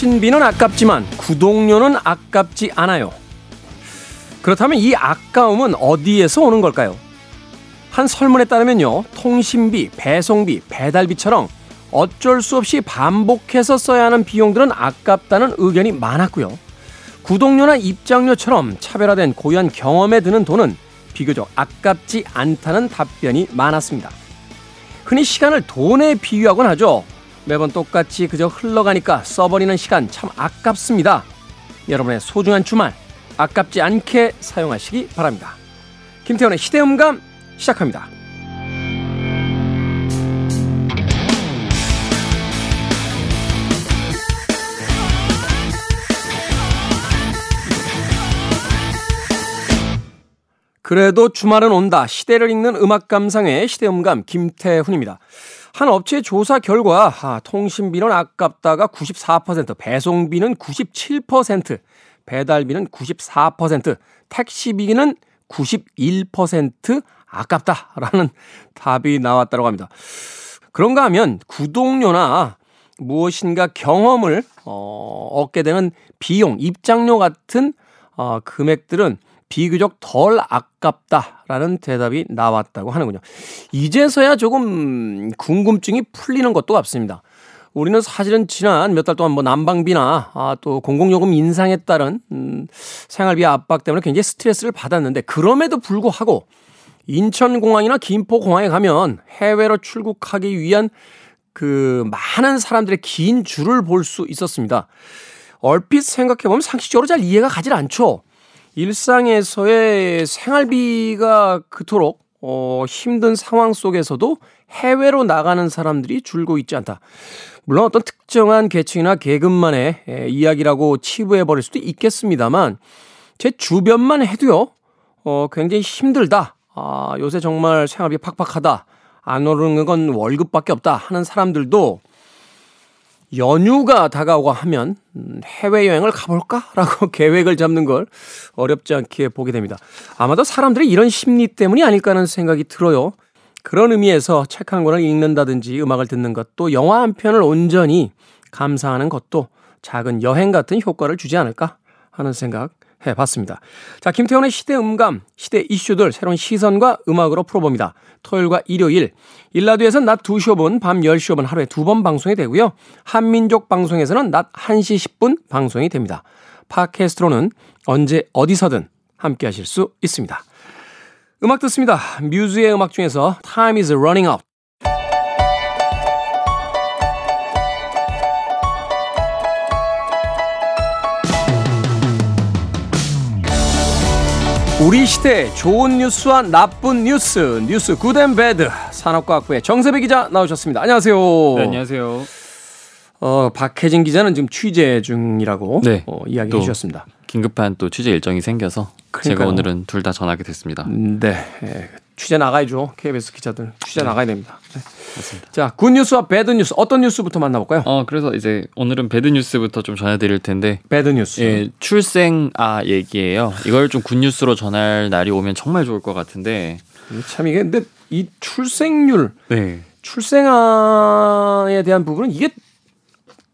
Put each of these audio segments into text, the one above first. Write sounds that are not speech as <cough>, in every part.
통신비는 아깝지만 구독료는 아깝지 않아요. 그렇다면 이 아까움은 어디에서 오는 걸까요? 한 설문에 따르면요, 통신비, 배송비, 배달비처럼 어쩔 수 없이 반복해서 써야 하는 비용들은 아깝다는 의견이 많았고요. 구독료나 입장료처럼 차별화된 고유한 경험에 드는 돈은 비교적 아깝지 않다는 답변이 많았습니다. 흔히 시간을 돈에 비유하곤 하죠. 매번 똑같이 그저 흘러가니까 써버리는 시간 참 아깝습니다. 여러분의 소중한 주말 아깝지 않게 사용하시기 바랍니다. 김태원의 시대음감 시작합니다. 그래도 주말은 온다. 시대를 읽는 음악 감상의 시대음감 김태훈입니다. 한 업체 조사 결과 아, 통신비는 아깝다가 94%, 배송비는 97%, 배달비는 94%, 택시비는 91% 아깝다라는 답이 나왔다고 합니다. 그런가 하면 구독료나 무엇인가 경험을 어, 얻게 되는 비용, 입장료 같은 어, 금액들은 비교적 덜 아깝다라는 대답이 나왔다고 하는군요. 이제서야 조금 궁금증이 풀리는 것도 같습니다. 우리는 사실은 지난 몇 달 동안 뭐 난방비나 아, 또 공공요금 인상에 따른 음, 생활비 압박 때문에 굉장히 스트레스를 받았는데 그럼에도 불구하고 인천공항이나 김포공항에 가면 해외로 출국하기 위한 그 많은 사람들의 긴 줄을 볼 수 있었습니다. 얼핏 생각해보면 상식적으로 잘 이해가 가질 않죠. 일상에서의 생활비가 그토록 어, 힘든 상황 속에서도 해외로 나가는 사람들이 줄고 있지 않다. 물론 어떤 특정한 계층이나 계급만의 에, 이야기라고 치부해 버릴 수도 있겠습니다만 제 주변만 해도요. 어, 굉장히 힘들다. 아, 요새 정말 생활비 팍팍하다. 안 오르는 건 월급밖에 없다 하는 사람들도 연휴가 다가오고 하면 음, 해외여행을 가볼까라고 <laughs> 계획을 잡는 걸 어렵지 않게 보게 됩니다. 아마도 사람들이 이런 심리 때문이 아닐까 하는 생각이 들어요. 그런 의미에서 책 한 권을 읽는다든지 음악을 듣는 것, 또 영화 한 편을 온전히 감상하는 것도 작은 여행 같은 효과를 주지 않을까 하는 생각 해봤습니다. 자, 김태훈의 시대 음감, 시대 이슈들 새로운 시선과 음악으로 풀어봅니다. 토요일과 일요일, 일라드에서는 낮 2시 5분, 밤 10시 5분 하루에 두 번 방송이 되고요. 한민족 방송에서는 낮 1시 10분 방송이 됩니다. 팟캐스트로는 언제 어디서든 함께 하실 수 있습니다. 음악 듣습니다. 뮤즈의 음악 중에서 Time is running out. 우리 시대 좋은 뉴스와 나쁜 뉴스, 뉴스 good and bad 산업과학부의 정새배 기자 나오셨습니다. 안녕하세요. 네, 안녕하세요. 어, 박혜진 기자는 지금 취재 중이라고 네, 어, 이야기해 주셨습니다. 긴급한 또 취재 일정이 생겨서 그러니까요. 제가 오늘은 둘 다 전하게 됐습니다. 음, 네. 예, 취재 나가야죠. KBS 기자들 취재 네. 나가야 됩니다. 네. 맞습니다. 자, good news와 bad news 어떤 뉴스부터 만나볼까요? 어, 그래서 이제 오늘은 bad news부터 좀 전해드릴 텐데. bad news. 예, 출생아 얘기예요. 이걸 좀 good news로 전할 날이 오면 정말 좋을 것 같은데. 참 이게 근데 이 출생률, 네. 출생아에 대한 부분은 이게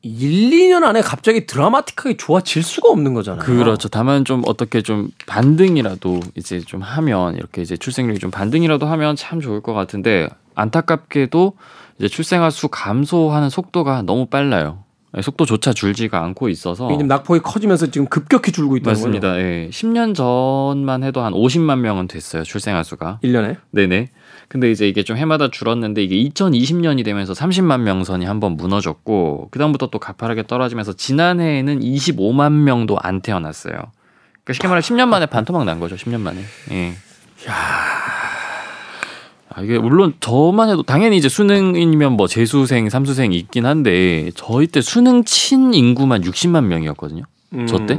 1, 2년 안에 갑자기 드라마틱하게 좋아질 수가 없는 거잖아요. 그렇죠. 다만 좀 어떻게 좀 반등이라도 이제 좀 하면 이렇게 이제 출생률이 좀 반등이라도 하면 참 좋을 것 같은데 안타깝게도 이제 출생아 수 감소하는 속도가 너무 빨라요. 예, 속도조차 줄지가 않고 있어서 지금 낙폭이 커지면서 지금 급격히 줄고 있다는 맞습니다. 거죠? 예. 10년 전만 해도 한 50만 명은 됐어요. 출생아 수가. 1년에? 네네. 근데 이제 이게 좀 해마다 줄었는데 이게 2020년이 되면서 30만 명선이 한번 무너졌고 그다음부터 또 가파르게 떨어지면서 지난해에는 25만 명도 안 태어났어요. 그러니까 쉽게 말해 10년 만에 반토막 난 거죠. 10년 만에. 예. 야. 아, 이게 물론 저만 해도 당연히 이제 수능이면 뭐 재수생, 삼수생 있긴 한데 저희 때 수능 친 인구만 60만 명이었거든요. 음. 저 때.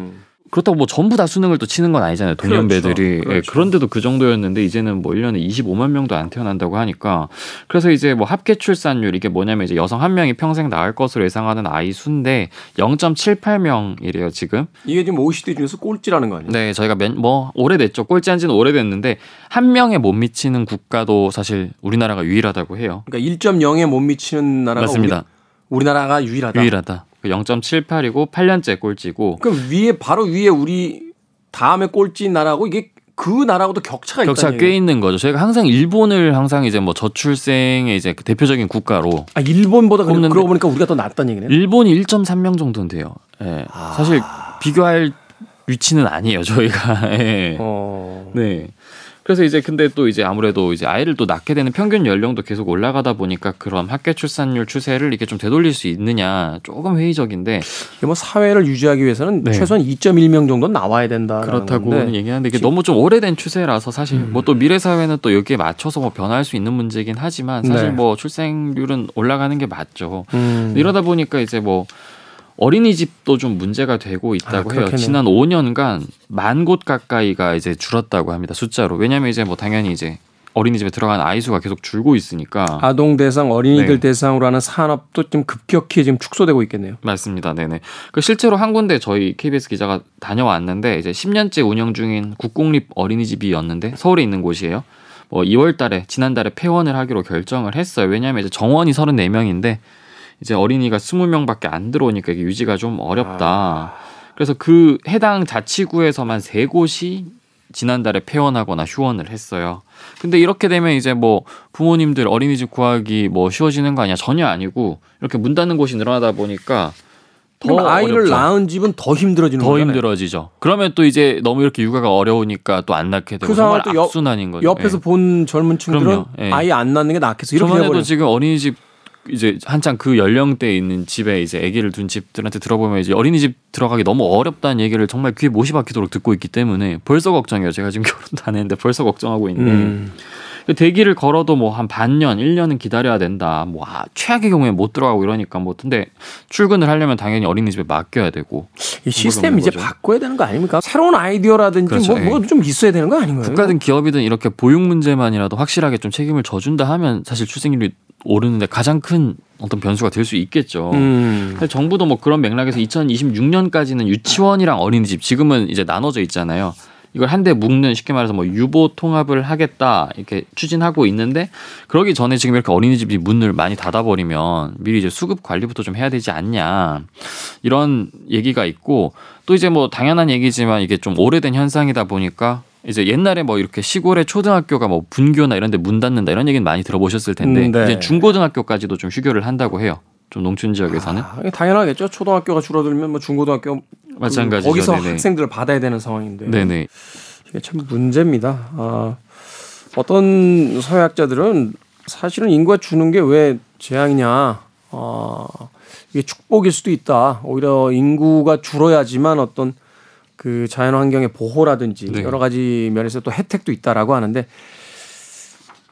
그렇다고 뭐 전부 다 수능을 또 치는 건 아니잖아요. 동년배들이. 그렇죠. 예, 그렇죠. 예, 그런데도 그 정도였는데 이제는 뭐 1년에 25만 명도 안 태어난다고 하니까 그래서 이제 뭐 합계 출산율 이게 뭐냐면 이제 여성 한 명이 평생 낳을 것으로 예상하는 아이 수인데 0.78명이래요, 지금. 이게 지금 OECD 중에서 꼴찌라는 거 아니에요? 네, 저희가 몇, 뭐 오래됐죠. 꼴찌한 지는 오래됐는데 한 명에 못 미치는 국가도 사실 우리나라가 유일하다고 해요. 그러니까 1.0에 못 미치는 나라가 맞습니다. 우리, 우리나라가 유일하다. 유일하다. 0.78이고 8년째 꼴찌고. 그럼 위에 바로 위에 우리 다음에 꼴찌 나라고 이게 그 나라하고도 격차가 있다. 격차가 꽤 있는 거죠. 저희가 항상 일본을 항상 이제 뭐 저출생의 이제 그 대표적인 국가로 아 일본보다 그러고 보니까 우리가 더 낫다는 얘기네요. 일본이 1.3명 정도는 돼요. 예. 네. 아... 사실 비교할 위치는 아니에요, 저희가. <laughs> 예. 어... 네. 그래서 이제 근데 또 이제 아무래도 이제 아이를 또 낳게 되는 평균 연령도 계속 올라가다 보니까 그런 학계 출산율 추세를 이렇게 좀 되돌릴 수 있느냐 조금 회의적인데 뭐 사회를 유지하기 위해서는 네. 최소한 2.1명 정도 나와야 된다. 그렇다고 얘기하는데 이게 너무 좀 오래된 추세라서 사실 음. 뭐또 미래 사회는 또 여기에 맞춰서 뭐 변할 수 있는 문제긴 하지만 사실 네. 뭐 출생률은 올라가는 게 맞죠. 음. 이러다 보니까 이제 뭐 어린이집도 좀 문제가 되고 있다고 아, 해요. 지난 5년간 만 곳 가까이가 이제 줄었다고 합니다. 숫자로. 왜냐하면 이제 뭐 당연히 이제 어린이집에 들어간 아이 수가 계속 줄고 있으니까 아동 대상 어린이들 네. 대상으로 하는 산업도 좀 급격히 지금 축소되고 있겠네요. 맞습니다. 네네. 그 실제로 한 군데 저희 KBS 기자가 다녀왔는데 이제 10년째 운영 중인 국공립 어린이집이었는데 서울에 있는 곳이에요. 뭐 2월 달에 지난달에 폐원을 하기로 결정을 했어요. 왜냐하면 이제 정원이 34명인데 이제 어린이가 20명밖에 안 들어오니까 이게 유지가 좀 어렵다. 아. 그래서 그 해당 자치구에서만 세 곳이 지난달에 폐원하거나 휴원을 했어요. 근데 이렇게 되면 이제 뭐 부모님들 어린이집 구하기 뭐 쉬워지는 거 아니야? 전혀 아니고 이렇게 문 닫는 곳이 늘어나다 보니까 더 아이를 어렵죠. 낳은 집은 더 힘들어지는 더 거잖아요. 힘들어지죠. 그러면 또 이제 너무 이렇게 육아가 어려우니까 또 안 낳게 되고 그 정말 악순환인 거죠. 옆에서 예. 본 젊은 층들은 예. 아이 안 낳는 게 낫겠어. 이렇게 저번에도 지금 어린이집 이제 한창 그 연령대에 있는 집에 이제 아기를 둔 집들한테 들어보면 이제 어린이집 들어가기 너무 어렵다는 얘기를 정말 귀에 못이 박히도록 듣고 있기 때문에 벌써 걱정이에요. 제가 지금 <laughs> 결혼도 안 했는데 벌써 걱정하고 있는데 음. 그 대기를 걸어도 뭐 한 반년, 1년은 기다려야 된다. 뭐 아, 최악의 경우에 못 들어가고 이러니까 뭐 근데 출근을 하려면 당연히 어린이집에 맡겨야 되고 이 시스템 이제 거죠. 바꿔야 되는 거 아닙니까? 새로운 아이디어라든지 그렇죠. 뭐 뭐가 좀 있어야 되는 거 아닌가요? 국가든 기업이든 이렇게 보육 문제만이라도 확실하게 좀 책임을 져준다 하면 사실 출생률이 오르는데 가장 큰 어떤 변수가 될 수 있겠죠. 음. 정부도 뭐 그런 맥락에서 2026년까지는 유치원이랑 어린이집 지금은 이제 나눠져 있잖아요. 이걸 한데 묶는 쉽게 말해서 뭐 유보 통합을 하겠다 이렇게 추진하고 있는데 그러기 전에 지금 이렇게 어린이집이 문을 많이 닫아버리면 미리 이제 수급 관리부터 좀 해야 되지 않냐 이런 얘기가 있고 또 이제 뭐 당연한 얘기지만 이게 좀 오래된 현상이다 보니까 이제 옛날에 뭐 이렇게 시골의 초등학교가 뭐 분교나 이런 데 문 닫는다 이런 얘기는 많이 들어보셨을 텐데 음, 네. 이제 중고등학교까지도 좀 휴교를 한다고 해요. 좀 농촌 지역에서는 아, 당연하겠죠. 초등학교가 줄어들면 뭐 중고등학교 마찬가지죠. 거기서 네네. 학생들을 받아야 되는 상황인데. 네네. 이게 참 문제입니다. 아, 어떤 사회학자들은 사실은 인구가 주는 게 왜 재앙이냐. 아, 이게 축복일 수도 있다. 오히려 인구가 줄어야지만 어떤 그 자연 환경의 보호라든지 네. 여러 가지 면에서 또 혜택도 있다라고 하는데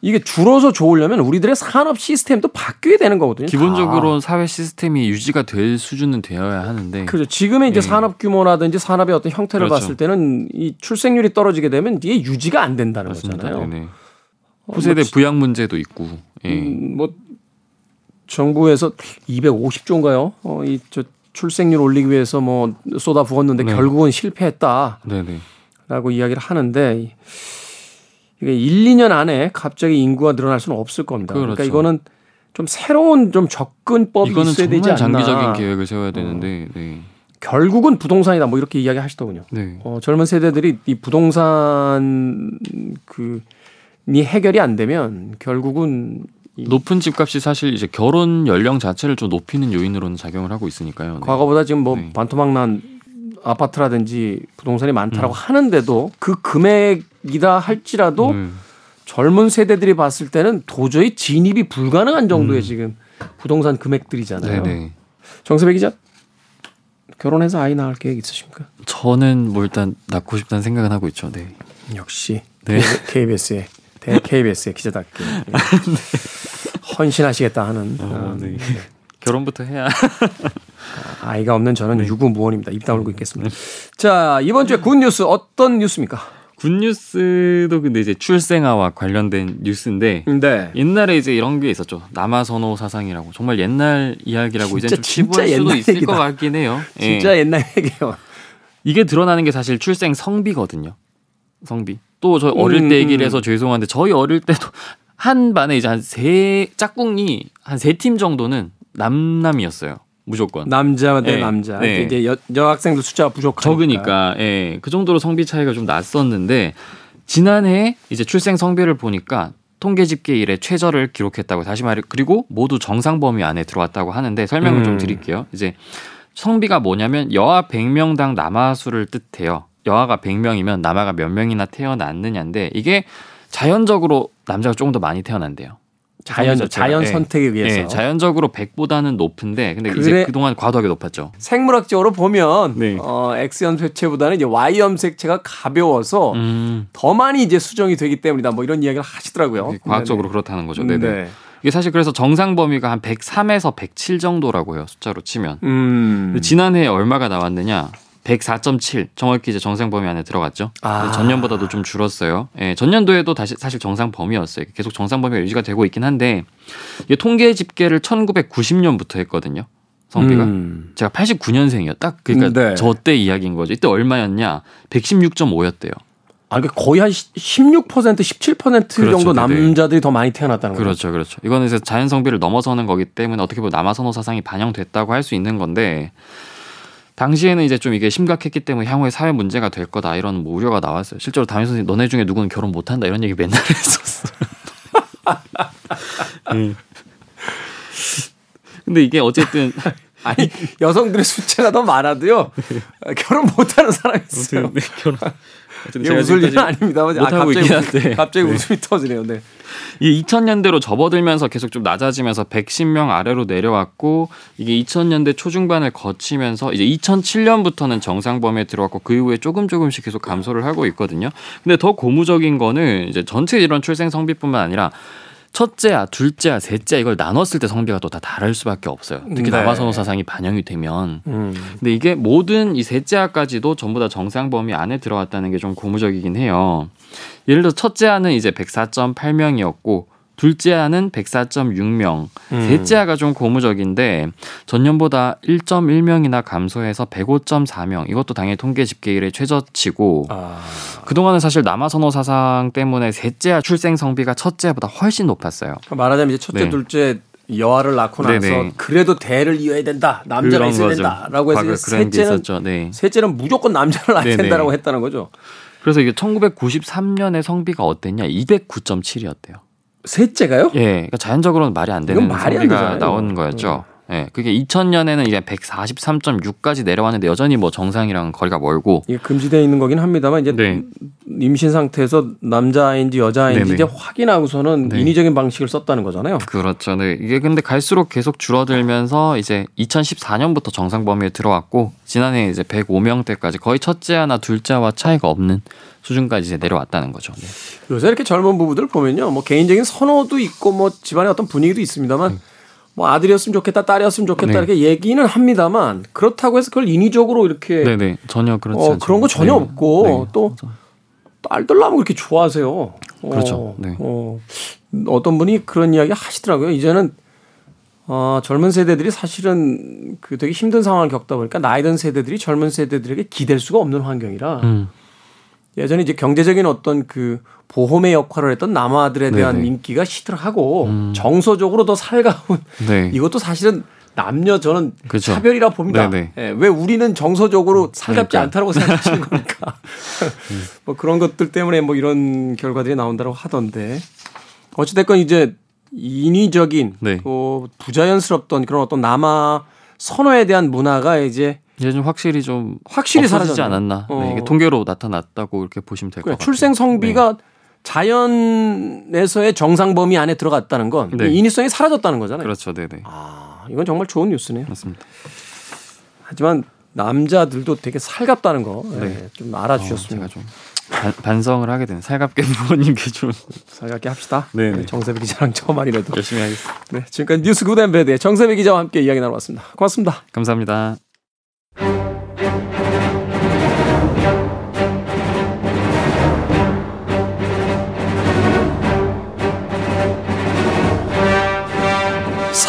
이게 줄어서 좋으려면 우리들의 산업 시스템도 바뀌어야 되는 거거든요. 기본적으로 사회 시스템이 유지가 될 수준은 되어야 하는데. 그렇죠. 지금의 이제 네. 산업 규모라든지 산업의 어떤 형태를 그렇죠. 봤을 때는 이 출생률이 떨어지게 되면 이게 유지가 안 된다는 맞습니다. 거잖아요. 네네. 후세대 어, 뭐, 부양 문제도 있고. 예. 음, 뭐 정부에서 250조인가요? 어, 이저 출생률 올리기 위해서 뭐 쏟아 부었는데 네. 결국은 실패했다. 네네. 라고 이야기를 하는데 이게 1, 2년 안에 갑자기 인구가 늘어날 수는 없을 겁니다. 그러니까 그렇죠. 그러니까 이거는 좀 새로운 좀 접근법이 있어야 되지 않나. 장기적인 계획을 세워야 되는데. 네. 결국은 부동산이다 뭐 이렇게 이야기 하시더군요. 네. 어, 젊은 세대들이 이 부동산 그니 해결이 안 되면 결국은 높은 집값이 사실 이제 결혼 연령 자체를 좀 높이는 요인으로는 작용을 하고 있으니까요. 네. 과거보다 지금 뭐 네. 반토막 난 아파트라든지 부동산이 많다라고 음. 하는데도 그 금액 이다 할지라도 음. 젊은 세대들이 봤을 때는 도저히 진입이 불가능한 정도의 음. 지금 부동산 금액들이잖아요. 네네. 정새배 기자 결혼해서 아이 낳을 계획 있으십니까? 저는 뭐 일단 낳고 싶다는 생각은 하고 있죠. 네. 역시 네. KBS의 대 KBS의 기자답게 <laughs> 네. 헌신하시겠다 하는. 어, 네. 네. 결혼부터 해야. 아이가 없는 저는 네. 유구무원입니다. 입 다물고 있겠습니다. 자 이번 주에 good news 어떤 뉴스입니까? 굿뉴스도 근데 이제 출생아와 관련된 뉴스인데 네. 옛날에 이제 이런 게 있었죠 남아선호 사상이라고 정말 옛날 이야기라고 이제 좀 치부할 수도 있을 얘기다. 것 같긴 해요. <laughs> 진짜 예. 옛날 얘기예요. 이게 드러나는 게 사실 출생 성비거든요. 성비. 또저 어릴 음, 때 얘기를 음. 해서 죄송한데 저희 어릴 때도 <laughs> 한 반에 이제 한 세 짝꿍이 한 세 팀 정도는 남남이었어요. 무조건. 남자 대 네, 남자. 네. 이제 여, 여학생들 숫자가 부족하니까. 적으니까. 예. 그 정도로 성비 차이가 좀 났었는데 지난해 이제 출생 성비를 보니까 통계 집계 일에 최저를 기록했다고 다시 말해 그리고 모두 정상 범위 안에 들어왔다고 하는데 설명을 음. 좀 드릴게요. 이제 성비가 뭐냐면 여아 100명당 남아 수를 뜻해요. 여아가 100명이면 남아가 몇 명이나 태어났느냐인데 이게 자연적으로 남자가 조금 더 많이 태어난대요. 자연 자연 네. 선택에 의해서 네, 자연적으로 100보다는 높은데 근데 그래, 이제 그동안 과도하게 높았죠. 생물학적으로 보면 네. 어, X염 색체보다는 이제 Y염 색체가 가벼워서 음. 더 많이 이제 수정이 되기 때문이다. 뭐 이런 이야기를 하시더라고요. 과학적으로 네네. 그렇다는 거죠. 네네. 네. 이게 사실 그래서 정상 범위가 한 103에서 107 정도라고 해요. 숫자로 치면. 음. 지난해에 얼마가 나왔느냐? 104.7 정확히 이제 정상 범위 안에 들어갔죠. 아. 전년보다도 좀 줄었어요. 예, 전년도에도 다시 사실 정상 범위였어요. 계속 정상 범위가 유지가 되고 있긴 한데 이게 통계 집계를 1990년부터 했거든요. 성비가 음. 제가 89년생이요. 딱 그러니까 네. 저때 이야기인 거죠. 이때 얼마였냐? 116.5였대요. 아, 그러니까 거의 한 16% 17% 그렇죠, 정도 네네. 남자들이 더 많이 태어났다는 거죠. 그렇죠, 그렇죠. 이거는 이제 자연 성비를 넘어서는 거기 때문에 어떻게 보면 남아선호 사상이 반영됐다고 할 수 있는 건데 당시에는 이제 좀 이게 심각했기 때문에 향후에 사회 문제가 될 거다 이런 뭐 우려가 나왔어요. 실제로 담임 선생님 너네 중에 누구는 결혼 못 한다 이런 얘기 맨날 <laughs> 했었어. 음. 근데 이게 어쨌든 <laughs> 아니 여성들의 숫자가 더 많아도요 <laughs> 결혼 못하는 사람이 있어요. 네, 결혼 이게 웃을 일은 아닙니다만 아, 갑자기, <laughs> 갑자기 네. 웃음이 터지네요. 네. 이 2000년대로 접어들면서 계속 좀 낮아지면서 110명 아래로 내려왔고 이게 2000년대 초중반을 거치면서 이제 2007년부터는 정상 범위에 들어왔고 그 이후에 조금 조금씩 계속 감소를 하고 있거든요. 근데 더 고무적인 거는 이제 전체 이런 출생 성비뿐만 아니라 첫째야, 둘째야, 셋째야 이걸 나눴을 때 성비가 또 다 다를 수밖에 없어요. 특히 네. 남아선호 사상이 반영이 되면. 음. 근데 이게 모든 이 셋째아까지도 전부 다 정상 범위 안에 들어왔다는 게 좀 고무적이긴 해요. 예를 들어 첫째아는 이제 104.8명이었고 둘째 아는 104.6명, 음. 셋째 아가 좀 고무적인데 전년보다 1.1명이나 감소해서 105.4명. 이것도 당연히 통계 집계일의 최저치고 아. 그동안은 사실 남아 선호 사상 때문에 셋째 아 출생 성비가 첫째 아보다 훨씬 높았어요. 그러니까 말하자면 이제 첫째, 네. 둘째 여아를 낳고 나서 네네. 그래도 대를 이어야 된다. 남자가 있어야 거죠. 된다라고 해서 셋째는 네. 셋째는 무조건 남자를 낳아야 된다라고 했다는 거죠. 그래서 이게 1993년에 성비가 어땠냐? 209.7이었대요. 셋째가요? 예, 그러니까 자연적으로는 말이 안 되는 말이 성비가 나온 거였죠. 음. 예, 그게 2000년에는 이제 143.6까지 내려왔는데 여전히 뭐 정상이랑 거리가 멀고 이게 금지되어 있는 거긴 합니다만 이제 네. 임신 상태에서 남자아인지 여자아인지 이제 확인하고서는 네. 인위적인 방식을 썼다는 거잖아요. 그렇죠. 네. 이게 근데 갈수록 계속 줄어들면서 이제 2014년부터 정상 범위에 들어왔고 지난해 이제 105명대까지 거의 첫째나 둘째와 차이가 없는 수준까지 이제 내려왔다는 거죠. 네. 요새 이렇게 젊은 부부들 보면요, 뭐 개인적인 선호도 있고 뭐 집안의 어떤 분위기도 있습니다만. 음. 뭐 아들이었으면 좋겠다, 딸이었으면 좋겠다 네. 이렇게 얘기는 합니다만 그렇다고 해서 그걸 인위적으로 이렇게 네네 전혀 그렇지 어, 그런 거 전혀 네. 없고 네. 또 딸들 나면 그렇게 좋아하세요. 그렇죠. 어, 네. 어, 어떤 분이 그런 이야기 하시더라고요. 이제는 어, 젊은 세대들이 사실은 그 되게 힘든 상황을 겪다 보니까 나이 든 세대들이 젊은 세대들에게 기댈 수가 없는 환경이라 음. 예전에 이제 경제적인 어떤 그 보험의 역할을 했던 남아들에 대한 네네. 인기가 시들하고 음. 정서적으로 더 살가운 네. 이것도 사실은 남녀 저는 그렇죠. 차별이라 봅니다. 예, 왜 우리는 정서적으로 살갑지 그러니까. 않다라고 생각하시는 <laughs> 겁니까? 음. <laughs> 뭐 그런 것들 때문에 뭐 이런 결과들이 나온다고 하던데 어찌됐건 이제 인위적인 네. 또 부자연스럽던 그런 어떤 남아 선호에 대한 문화가 이제 이제 좀 확실히 좀 확실히 사라지지 않았나. 어. 네, 이게 통계로 나타났다고 이렇게 보시면 될것 같아요. 출생 성비가 네. 자연에서의 정상 범위 안에 들어갔다는 건 네. 인위성이 사라졌다는 거잖아요. 그렇죠, 네, 네. 아, 이건 정말 좋은 뉴스네요. 맞습니다. 하지만 남자들도 되게 살갑다는 거 네. 좀 알아주셨으면. 어, 제가 좀 반, 성을 하게 되는 살갑게 부모님께 좀 살갑게 합시다. 네, 네. 정세배 기자랑 처음만이라도 열심히 하겠습니다. 네, 지금까지 뉴스 굿앤배드의 정세배 기자와 함께 이야기 나눠봤습니다. 고맙습니다. 감사합니다.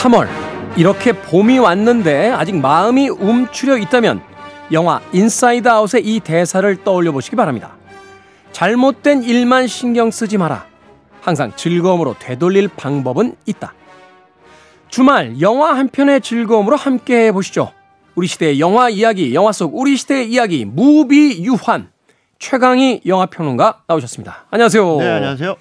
3월 이렇게 봄이 왔는데 아직 마음이 움츠려 있다면 영화 인사이드 아웃의 이 대사를 떠올려 보시기 바랍니다. 잘못된 일만 신경 쓰지 마라. 항상 즐거움으로 되돌릴 방법은 있다. 주말 영화 한 편의 즐거움으로 함께 보시죠. 우리 시대의 영화 이야기, 영화 속 우리 시대의 이야기, 무비유환. 최광희 영화 평론가 나오셨습니다. 안녕하세요. 네, 안녕하세요.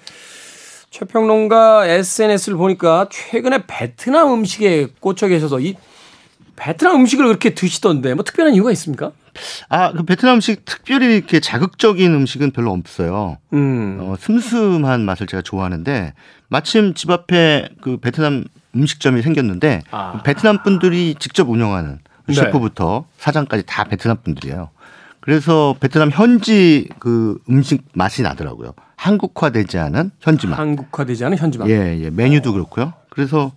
최평론가 SNS를 보니까 최근에 베트남 음식에 꽂혀 계셔서 이 베트남 음식을 그렇게 드시던데 뭐 특별한 이유가 있습니까? 아, 그 베트남 음식 특별히 이렇게 자극적인 음식은 별로 없어요. 음. 어, 슴슴한 맛을 제가 좋아하는데 마침 집 앞에 그 베트남 음식점이 생겼는데 아. 베트남 분들이 직접 운영하는 네. 셰프부터 사장까지 다 베트남 분들이에요. 그래서 베트남 현지 그 음식 맛이 나더라고요. 한국화되지 않은 현지 맛. 한국화되지 않은 현지 맛. 예, 예. 메뉴도 그렇고요. 그래서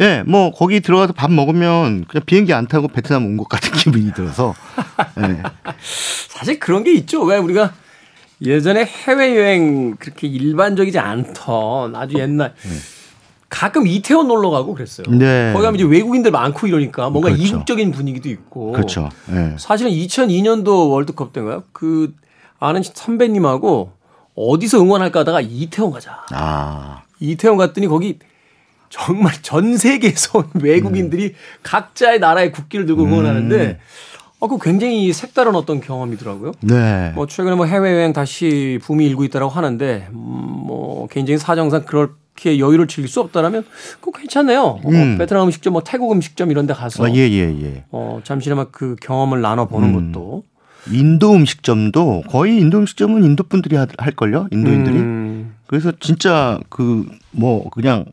예, 뭐 거기 들어가서 밥 먹으면 그냥 비행기 안 타고 베트남 온 것 같은 <laughs> 기분이 들어서. 예. <laughs> 사실 그런 게 있죠. 왜 우리가 예전에 해외 여행 그렇게 일반적이지 않던 아주 옛날 네. 가끔 이태원 놀러 가고 그랬어요. 네. 거기 가면 이제 외국인들 많고 이러니까 뭔가 그렇죠. 이국적인 분위기도 있고. 그렇죠. 네. 사실은 2002년도 월드컵 때인가요? 그 아는 선배님하고 어디서 응원할까 하다가 이태원 가자. 아. 이태원 갔더니 거기 정말 전 세계에서 온 <laughs> 외국인들이 음. 각자의 나라의 국기를 들고 응원하는데 음. 어, 그 굉장히 색다른 어떤 경험이더라고요. 네. 뭐 최근에 뭐 해외여행 다시 붐이 일고 있다라고 하는데, 음, 뭐 개인적인 사정상 그렇게 여유를 즐길 수 없다라면 그거 괜찮네요. 어, 음. 어, 베트남 음식점, 뭐 태국 음식점 이런 데 가서. 아, 예, 예, 예. 어, 잠시나마 그 경험을 나눠보는 음. 것도. 인도 음식점도 거의 인도 음식점은 인도 분들이 할 걸요? 인도인들이. 음. 그래서 진짜 그 뭐 그냥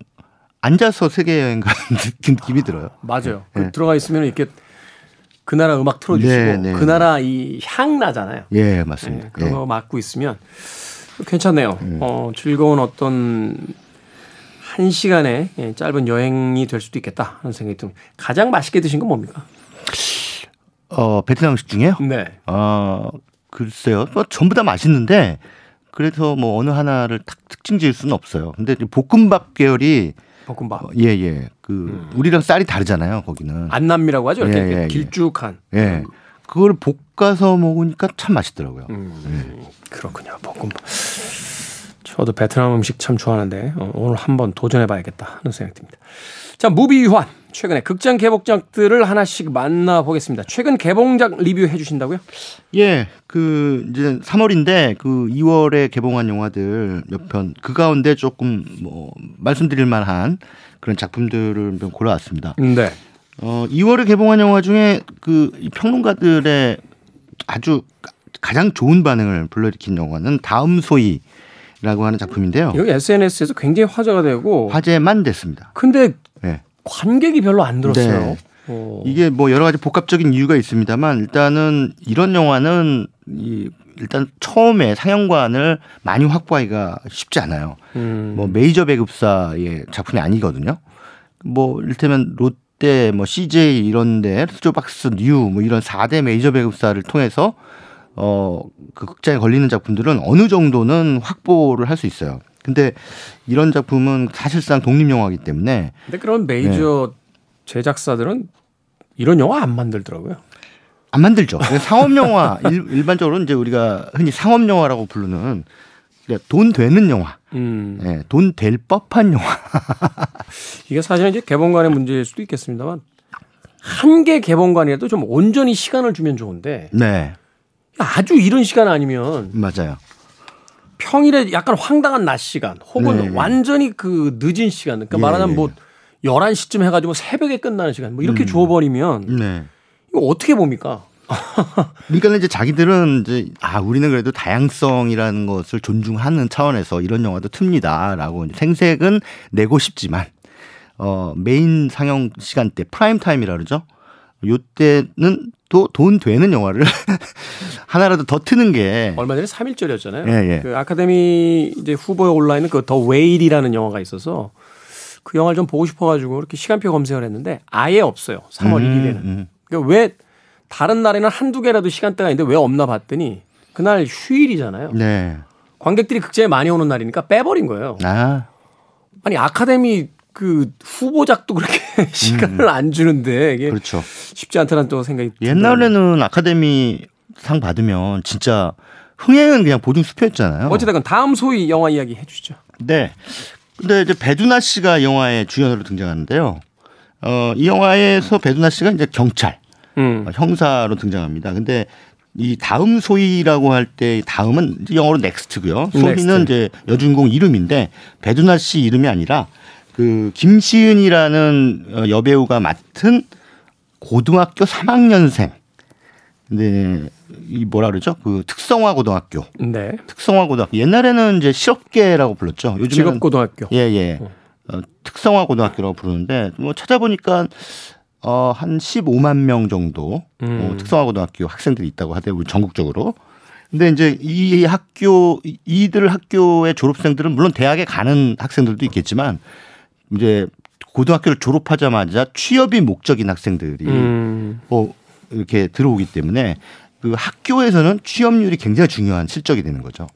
앉아서 세계 여행 가는 느낌이 들어요. 맞아요. 네. 그 들어가 있으면 이렇게 그 나라 음악 틀어주시고 네, 네. 그 나라 이 향 나잖아요. 예, 맞습니다. 네, 그런 예. 거 맡고 있으면 괜찮네요. 음. 어, 즐거운 어떤 한 시간의 예, 짧은 여행이 될 수도 있겠다 하는 생각이 듭니다. 가장 맛있게 드신 건 뭡니까? 어, 베트남 음식 중에요? 네. 어, 글쎄요. 뭐 전부 다 맛있는데 그래서 뭐 어느 하나를 딱 특징 지을 수는 없어요. 근데 볶음밥 계열이 볶음밥. 어, 예, 예. 그 음. 우리랑 쌀이 다르잖아요, 거기는. 안남미라고 하죠. 이렇게 예, 예, 예. 길쭉한. 예. 그걸 볶아서 먹으니까 참 맛있더라고요. 음, 예. 그렇군요. 볶음밥. 저도 베트남 음식 참 좋아하는데 어, 오늘 한번 도전해 봐야겠다 하는 생각이 듭니다. 자, 무비 유환. 최근에 극장 개봉작들을 하나씩 만나보겠습니다. 최근 개봉작 리뷰해 주신다고요? 예, 그 이제 3월인데 그 2월에 개봉한 영화들 몇 편 그 가운데 조금 뭐 말씀드릴 만한 그런 작품들을 좀 골라왔습니다. 네. 어, 2월에 개봉한 영화 중에 그 평론가들의 아주 가장 좋은 반응을 불러일으킨 영화는 다음 소위 라고 하는 작품인데요. 여기 SNS에서 굉장히 화제가 되고 화제만 됐습니다. 근데 네. 관객이 별로 안 들었어요. 네. 어. 이게 뭐 여러 가지 복합적인 이유가 있습니다만 일단은 이런 영화는 이 일단 처음에 상영관을 많이 확보하기가 쉽지 않아요. 음. 뭐 메이저 배급사의 작품이 아니거든요. 뭐 이를테면 롯데, 뭐 CJ 이런데 스토박스, 뉴뭐 이런 4대 메이저 배급사를 통해서 어, 그 극장에 걸리는 작품들은 어느 정도는 확보를 할 수 있어요. 근데 이런 작품은 사실상 독립 영화이기 때문에. 근데 그런 메이저 네. 제작사들은 이런 영화 안 만들더라고요. 안 만들죠. 상업 영화 <laughs> 일, 반적으로 이제 우리가 흔히 상업 영화라고 부르는 돈 되는 영화, 음. 네, 돈될 법한 영화. <laughs> 이게 사실은 이제 개봉관의 문제일 수도 있겠습니다만 한 개 개봉관이라도 좀 온전히 시간을 주면 좋은데. 네. 아주 이른 시간 아니면 맞아요. 평일에 약간 황당한 낮 시간 혹은 네, 네. 완전히 그 늦은 시간 그러니까 예, 말하자면 뭐 11시쯤 해가지고 새벽에 끝나는 시간 뭐 이렇게 음. 줘버리면 네. 이거 어떻게 봅니까? <laughs> 그러니까 이제 자기들은 이제 아 우리는 그래도 다양성이라는 것을 존중하는 차원에서 이런 영화도 틉니다라고 생색은 내고 싶지만 어 메인 상영 시간대 프라임 타임이라 그러죠. 요때는 또 돈 되는 영화를 <laughs> 하나라도 더 트는 게 얼마 전에 3일절이었잖아요. 예, 예. 그 아카데미 이제 후보에 올라 있는 그 더 웨일이라는 영화가 있어서 그 영화를 좀 보고 싶어가지고 이렇게 시간표 검색을 했는데 아예 없어요. 3월 음, 1일에는. 음. 그러니까 왜 다른 날에는 한두 개라도 시간대가 있는데 왜 없나 봤더니 그날 휴일이잖아요. 네. 관객들이 극장에 많이 오는 날이니까 빼버린 거예요. 아. 아니 아카데미 그 후보작도 그렇게 <laughs> 시간을 음. 안 주는데 이게 그렇죠. 쉽지 않다는 또 생각이 옛날에는 아카데미 상 받으면 진짜 흥행은 그냥 보증 수표였잖아요. 어쨌든 다음 소희 영화 이야기 해주시죠. 네. 근데 이제 배두나 씨가 영화의 주연으로 등장하는데요. 어, 이 영화에서 배두나 씨가 이제 경찰 음. 어, 형사로 등장합니다. 근데 이 다음 소희라고 할 때 다음은 영어로 next고요. 소희는 next. 이제 여주인공 이름인데 배두나 씨 이름이 아니라 그 김시은이라는 어, 여배우가 맡은 고등학교 3학년생. 근데 이 뭐라 그러죠? 그 특성화 고등학교. 네. 특성화 고등학교. 옛날에는 이제 실업계라고 불렀죠. 요즘에 직업 고등학교. 예, 예. 어. 어, 특성화 고등학교라고 부르는데 뭐 찾아보니까 어, 한 15만 명 정도 어, 음. 어, 특성화 고등학교 학생들이 있다고 하대요. 전국적으로. 근데 이제 이 학교 이들 학교의 졸업생들은 물론 대학에 가는 학생들도 있겠지만 이제 고등학교를 졸업하자마자 취업이 목적인 학생들이 음. 뭐 이렇게 들어오기 때문에 그 학교에서는 취업률이 굉장히 중요한 실적이 되는 거죠.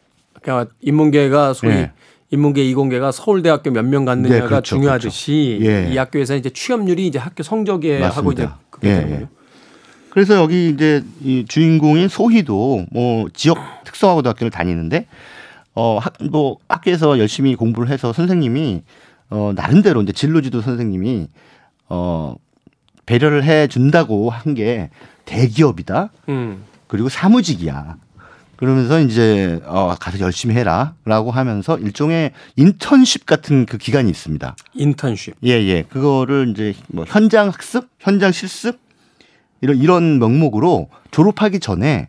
그러니까 인문계가 소위 네. 인문계 이공계가 서울대학교 몇 명 갔느냐가 네, 그렇죠, 중요하듯이 그렇죠. 예. 이 학교에서 이제 취업률이 이제 학교 성적에 맞습니다. 하고 이제 그게 예. 되는군요. 그래서 여기 이제 이 주인공인 소희도 뭐 지역 특성화고등학교를 다니는데 어뭐 학교에서 열심히 공부를 해서 선생님이 어 나름대로 이제 진로지도 선생님이 어 배려를 해 준다고 한 게 대기업이다. 음. 그리고 사무직이야. 그러면서 이제 어 가서 열심히 해라라고 하면서 일종의 인턴십 같은 그 기간이 있습니다. 인턴십. 예, 예. 그거를 이제 뭐 현장 학습, 현장 실습 이런 이런 명목으로 졸업하기 전에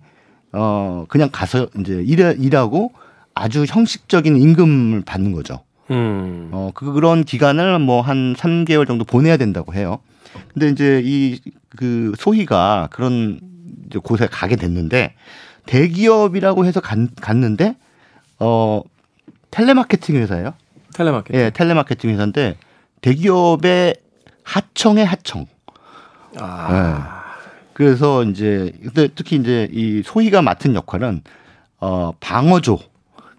어 그냥 가서 이제 일해, 일하고 아주 형식적인 임금을 받는 거죠. 음. 어 그런 기간을 뭐 한 3개월 정도 보내야 된다고 해요. 근데 이제 이 그 소희가 그런 곳에 가게 됐는데 대기업이라고 해서 간, 갔는데 어 텔레마케팅 회사예요. 텔레마케팅. 예, 텔레마케팅 회사인데 대기업의 하청의 하청. 아. 예. 그래서 이제 근데 특히 이제 이 소희가 맡은 역할은 어 방어조.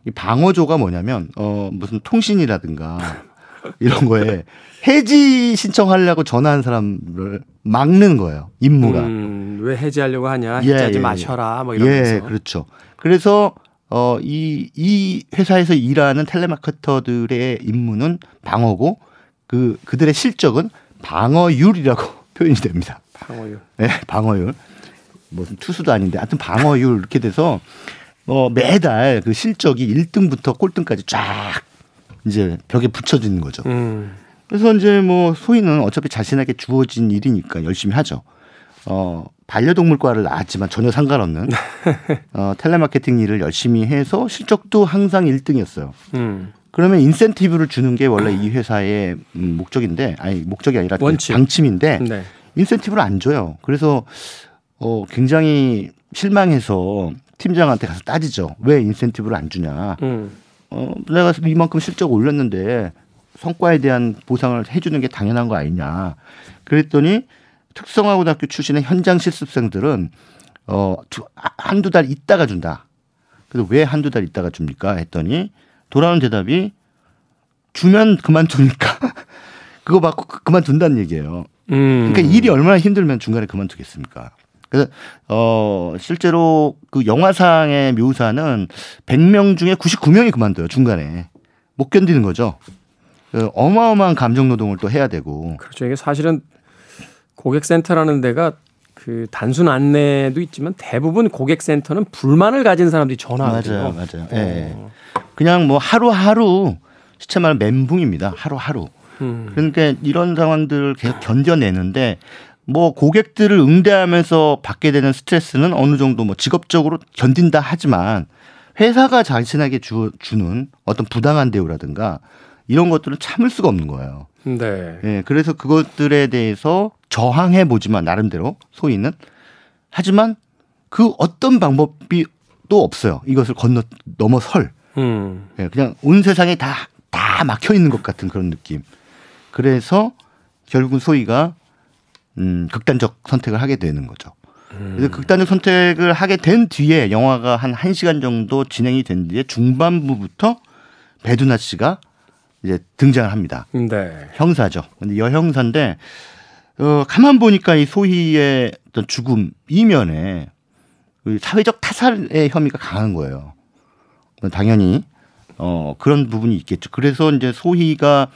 이 방어조가 뭐냐면 어 무슨 통신이라든가 <laughs> 이런 거에 해지 신청하려고 전화한 사람을 막는 거예요. 임무가. 음, 왜 해지하려고 하냐? 예, 해지하지 예, 예, 마셔라. 뭐 이러면서. 예, 그렇죠. 그래서 어, 이, 이 회사에서 일하는 텔레마케터들의 임무는 방어고 그, 그들의 실적은 방어율이라고 <laughs> 표현이 됩니다. 방어율. 네, 방어율. 무슨 투수도 아닌데 하여튼 방어율 이렇게 돼서 어, 매달 그 실적이 1등부터 꼴등까지 쫙 이제 벽에 붙여지는 거죠. 음. 그래서 이제 뭐 소희는 어차피 자신에게 주어진 일이니까 열심히 하죠. 어, 반려동물과를 나왔지만 전혀 상관없는 <laughs> 어, 텔레마케팅 일을 열심히 해서 실적도 항상 1등이었어요. 음. 그러면 인센티브를 주는 게 원래 이 회사의 음, 목적인데 아니 목적이 아니라 원칙. 방침인데 네. 인센티브를 안 줘요. 그래서 어, 굉장히 실망해서 팀장한테 가서 따지죠. 왜 인센티브를 안 주냐. 음. 어, 내가 이만큼 실적 올렸는데 성과에 대한 보상을 해주는 게 당연한 거 아니냐. 그랬더니 특성화고등학교 출신의 현장 실습생들은 어, 두, 한두 달 있다가 준다. 그래서 왜 한두 달 있다가 줍니까? 했더니 돌아오는 대답이 주면 그만두니까 <laughs> 그거 받고 그, 그만둔다는 얘기예요. 음. 그러니까 일이 얼마나 힘들면 중간에 그만두겠습니까? 그래서 어 실제로 그 영화상의 묘사는 100명 중에 99명이 그만둬요 중간에 못 견디는 거죠. 그 어마어마한 감정 노동을 또 해야 되고. 그렇죠. 이게 사실은 고객센터라는 데가 그 단순 안내도 있지만 대부분 고객센터는 불만을 가진 사람들이 전화하거든요. 맞아요, 맞아요. 예. 네. 그냥 뭐 하루하루 시체 말은 멘붕입니다. 하루하루. 음. 그러니까 이런 상황들을 계속 견뎌내는데 뭐 고객들을 응대하면서 받게 되는 스트레스는 어느 정도 뭐 직업적으로 견딘다 하지만 회사가 자신에게 주, 주는 어떤 부당한 대우라든가 이런 것들은 참을 수가 없는 거예요. 네. 예, 그래서 그것들에 대해서 저항해 보지만 나름대로 소위는 하지만 그 어떤 방법이 또 없어요. 이것을 건너 넘어설. 음. 예, 그냥 온 세상에 다 다 막혀 있는 것 같은 그런 느낌. 그래서 결국은 소희가 음, 극단적 선택을 하게 되는 거죠. 그래서 음. 극단적 선택을 하게 된 뒤에 영화가 한 1시간 정도 진행이 된 뒤에 중반부부터 배두나 씨가 이제 등장을 합니다. 네. 형사죠. 근데 여형사인데 어 가만 보니까 이 소희의 어떤 죽음 이면에 그 사회적 타살의 혐의가 강한 거예요. 당연히 어 그런 부분이 있겠죠. 그래서 이제 소희가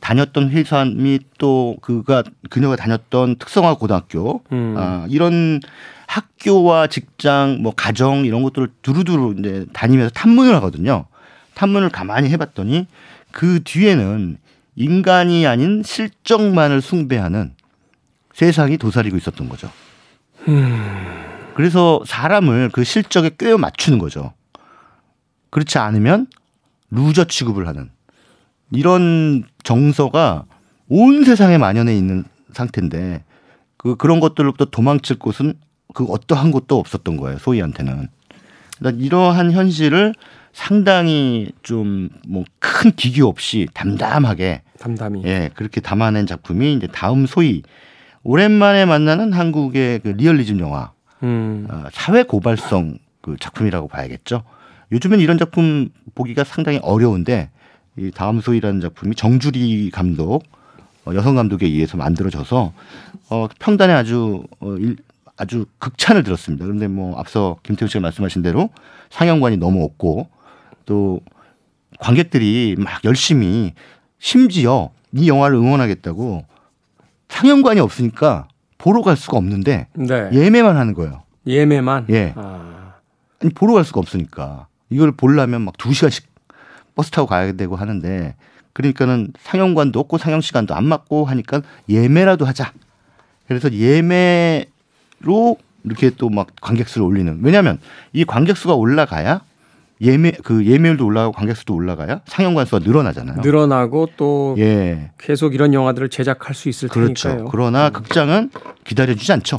다녔던 회사 및 또 그가 그녀가 다녔던 특성화 고등학교 음. 아, 이런 학교와 직장 뭐 가정 이런 것들을 두루두루 이제 다니면서 탐문을 하거든요. 탐문을 가만히 해봤더니 그 뒤에는 인간이 아닌 실적만을 숭배하는 세상이 도사리고 있었던 거죠. 음. 그래서 사람을 그 실적에 꿰어 맞추는 거죠. 그렇지 않으면 loser 취급을 하는 이런 정서가 온 세상에 만연해 있는 상태인데 그 그런 것들로부터 도망칠 곳은 그 어떠한 곳도 없었던 거예요 소희한테는. 그러니까 이러한 현실을 상당히 좀 뭐 큰 기교 없이 담담하게 담담히 예 그렇게 담아낸 작품이 이제 다음 소희 오랜만에 만나는 한국의 그 리얼리즘 영화 음. 어, 사회 고발성 그 작품이라고 봐야겠죠. 요즘엔 이런 작품 보기가 상당히 어려운데 이 다음 소희라는 작품이 정주리 감독 어, 여성 감독에 의해서 만들어져서 어, 평단에 아주 어, 일, 아주 극찬을 들었습니다. 그런데 뭐 앞서 김태우 씨가 말씀하신 대로 상영관이 너무 없고 또 관객들이 막 열심히 심지어 이 영화를 응원하겠다고 상영관이 없으니까 보러 갈 수가 없는데 네. 예매만 하는 거예요. 예매만? 예. 아. 아니, 보러 갈 수가 없으니까 이걸 보려면 막 두 시간씩 버스 타고 가야 되고 하는데 그러니까는 상영관도 없고 상영 시간도 안 맞고 하니까 예매라도 하자. 그래서 예매로 이렇게 또 막 관객 수를 올리는. 왜냐하면 이 관객 수가 올라가야 예매 그 예매율도 올라가고 관객 수도 올라가야 상영관 수가 늘어나잖아요. 늘어나고 또 예. 계속 이런 영화들을 제작할 수 있을 그렇죠. 테니까요. 그러나 음. 극장은 기다려주지 않죠.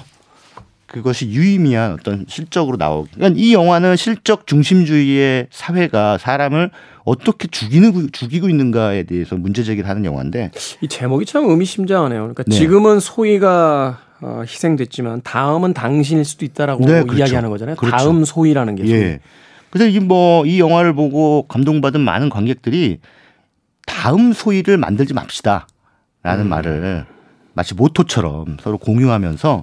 그것이 유의미한 어떤 실적으로 나오기. 그러니까 이 영화는 실적 중심주의의 사회가 사람을 어떻게 죽이는 죽이고 있는가에 대해서 문제 제기를 하는 영화인데 이 제목이 참 의미심장하네요. 그러니까 네. 지금은 소희가 어, 희생됐지만 다음은 당신일 수도 있다라고 네, 그렇죠. 이야기하는 거잖아요. 그렇죠. 다음 소희라는 게. 예. 그래서 이 뭐이 이 영화를 보고 감동받은 많은 관객들이 다음 소희를 만들지 맙시다라는 음. 말을 마치 모토처럼 서로 공유하면서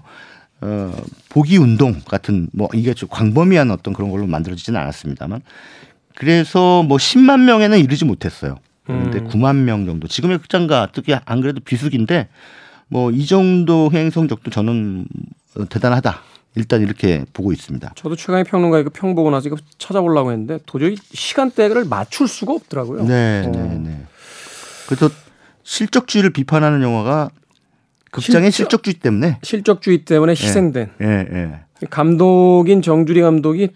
어, 보기 운동 같은 뭐 이게 좀 광범위한 어떤 그런 걸로 만들어지지는 않았습니다만 그래서 뭐 10만 명에는 이르지 못했어요. 그런데 음. 9만 명 정도. 지금의 극장가 특히 안 그래도 비수기인데 뭐 이 정도 흥행 성적도 저는 대단하다. 일단 이렇게 보고 있습니다. 저도 최강의 평론가의 그 평 보고 나서 이거 찾아보려고 했는데 도저히 시간대를 맞출 수가 없더라고요. 네, 어. 네, 네. 그래서 실적주의를 비판하는 영화가 극장의 실적, 주의 때문에 실적주의 때문에 예. 희생된 예, 예, 예. 감독인 정주리 감독이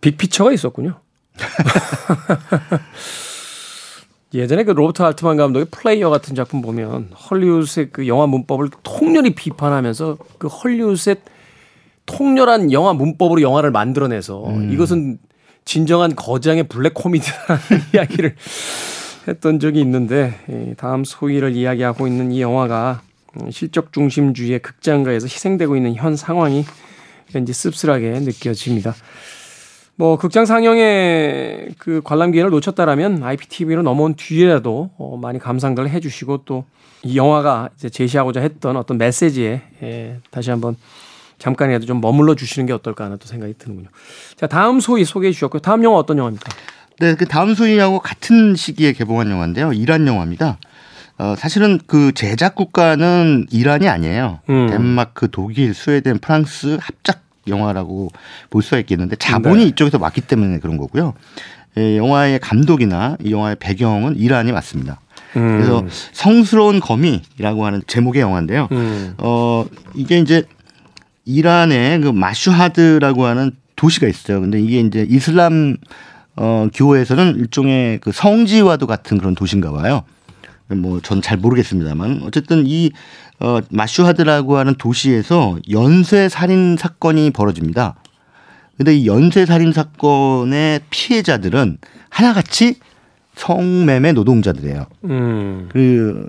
빅피처가 있었군요. <laughs> 예전에 그 로버트 알트만 감독의 플레이어 같은 작품 보면 헐리우드의 그 영화 문법을 통렬히 비판하면서 그 헐리우드의 통렬한 영화 문법으로 영화를 만들어내서 음. 이것은 진정한 거장의 블랙 코미디라는 <laughs> 이야기를 했던 적이 있는데 다음 소희를 이야기하고 있는 이 영화가 실적 중심주의의 극장가에서 희생되고 있는 현 상황이 왠지 씁쓸하게 느껴집니다. 뭐 극장 상영의 그 관람 기회를 놓쳤다라면 IPTV로 넘어온 뒤에라도 어 많이 감상들 해주시고 또 이 영화가 이제 제시하고자 했던 어떤 메시지에 예, 다시 한번 잠깐이라도 좀 머물러 주시는 게 어떨까 하는 또 생각이 드는군요. 자 다음 소위 소개해 주셨고요. 다음 영화 어떤 영화입니까? 네, 그 다음 소위하고 같은 시기에 개봉한 영화인데요. 이란 영화입니다. 어, 사실은 그 제작 국가는 이란이 아니에요. 음. 덴마크, 독일, 스웨덴, 프랑스 합작 영화라고 볼 수가 있겠는데 자본이 네. 이쪽에서 왔기 때문에 그런 거고요. 예, 영화의 감독이나 이 영화의 배경은 이란이 맞습니다. 음. 그래서 성스러운 거미라고 하는 제목의 영화인데요. 음. 어 이게 이제 이란의 그 마슈하드라고 하는 도시가 있어요. 근데 이게 이제 이슬람 어 교회에서는 일종의 그 성지와도 같은 그런 도시인가 봐요. 뭐전잘 모르겠습니다만 어쨌든 이 어, 마슈하드라고 하는 도시에서 연쇄 살인 사건이 벌어집니다. 근데 이 연쇄 살인 사건의 피해자들은 하나같이 성매매 노동자들이에요. 음. 그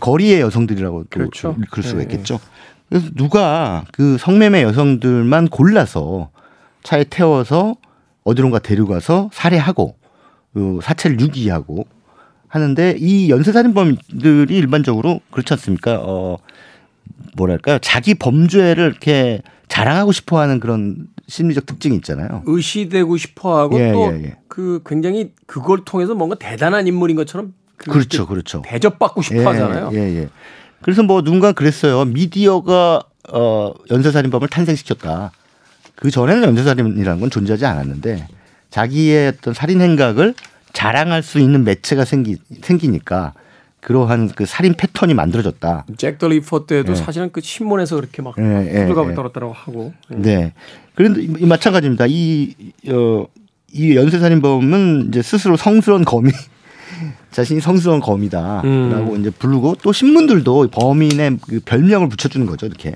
거리의 여성들이라고 그렇죠. 그럴 수가 네. 있겠죠. 그래서 누가 그 성매매 여성들만 골라서 차에 태워서 어디론가 데려가서 살해하고 그 사체를 유기하고 하는데 이 연쇄살인범들이 일반적으로 그렇지 않습니까? 어 뭐랄까요? 자기 범죄를 이렇게 자랑하고 싶어하는 그런 심리적 특징이 있잖아요. 의시되고 싶어하고 예, 또그 예, 예. 그 굉장히 그걸 통해서 뭔가 대단한 인물인 것처럼 그 그렇죠, 그렇죠. 대접받고 싶어하잖아요. 예, 예. 그래서 뭐 누군가 그랬어요. 미디어가 어 연쇄살인범을 탄생시켰다. 그 전에는 연쇄살인이라는 건 존재하지 않았는데 자기의 어떤 살인 행각을 자랑할 수 있는 매체가 생기 생기니까 그러한 그 살인 패턴이 만들어졌다. 잭 더 리퍼 때도 네. 사실은 그 신문에서 그렇게 막 호들갑을 네, 떨었다고 하고. 네. 그런데 이 마찬가지입니다. 이, 어, 이 연쇄살인범은 이제 스스로 성스러운 거미 <laughs> 자신이 성스러운 거미다라고 음. 이제 부르고 또 신문들도 범인의 그 별명을 붙여주는 거죠. 이렇게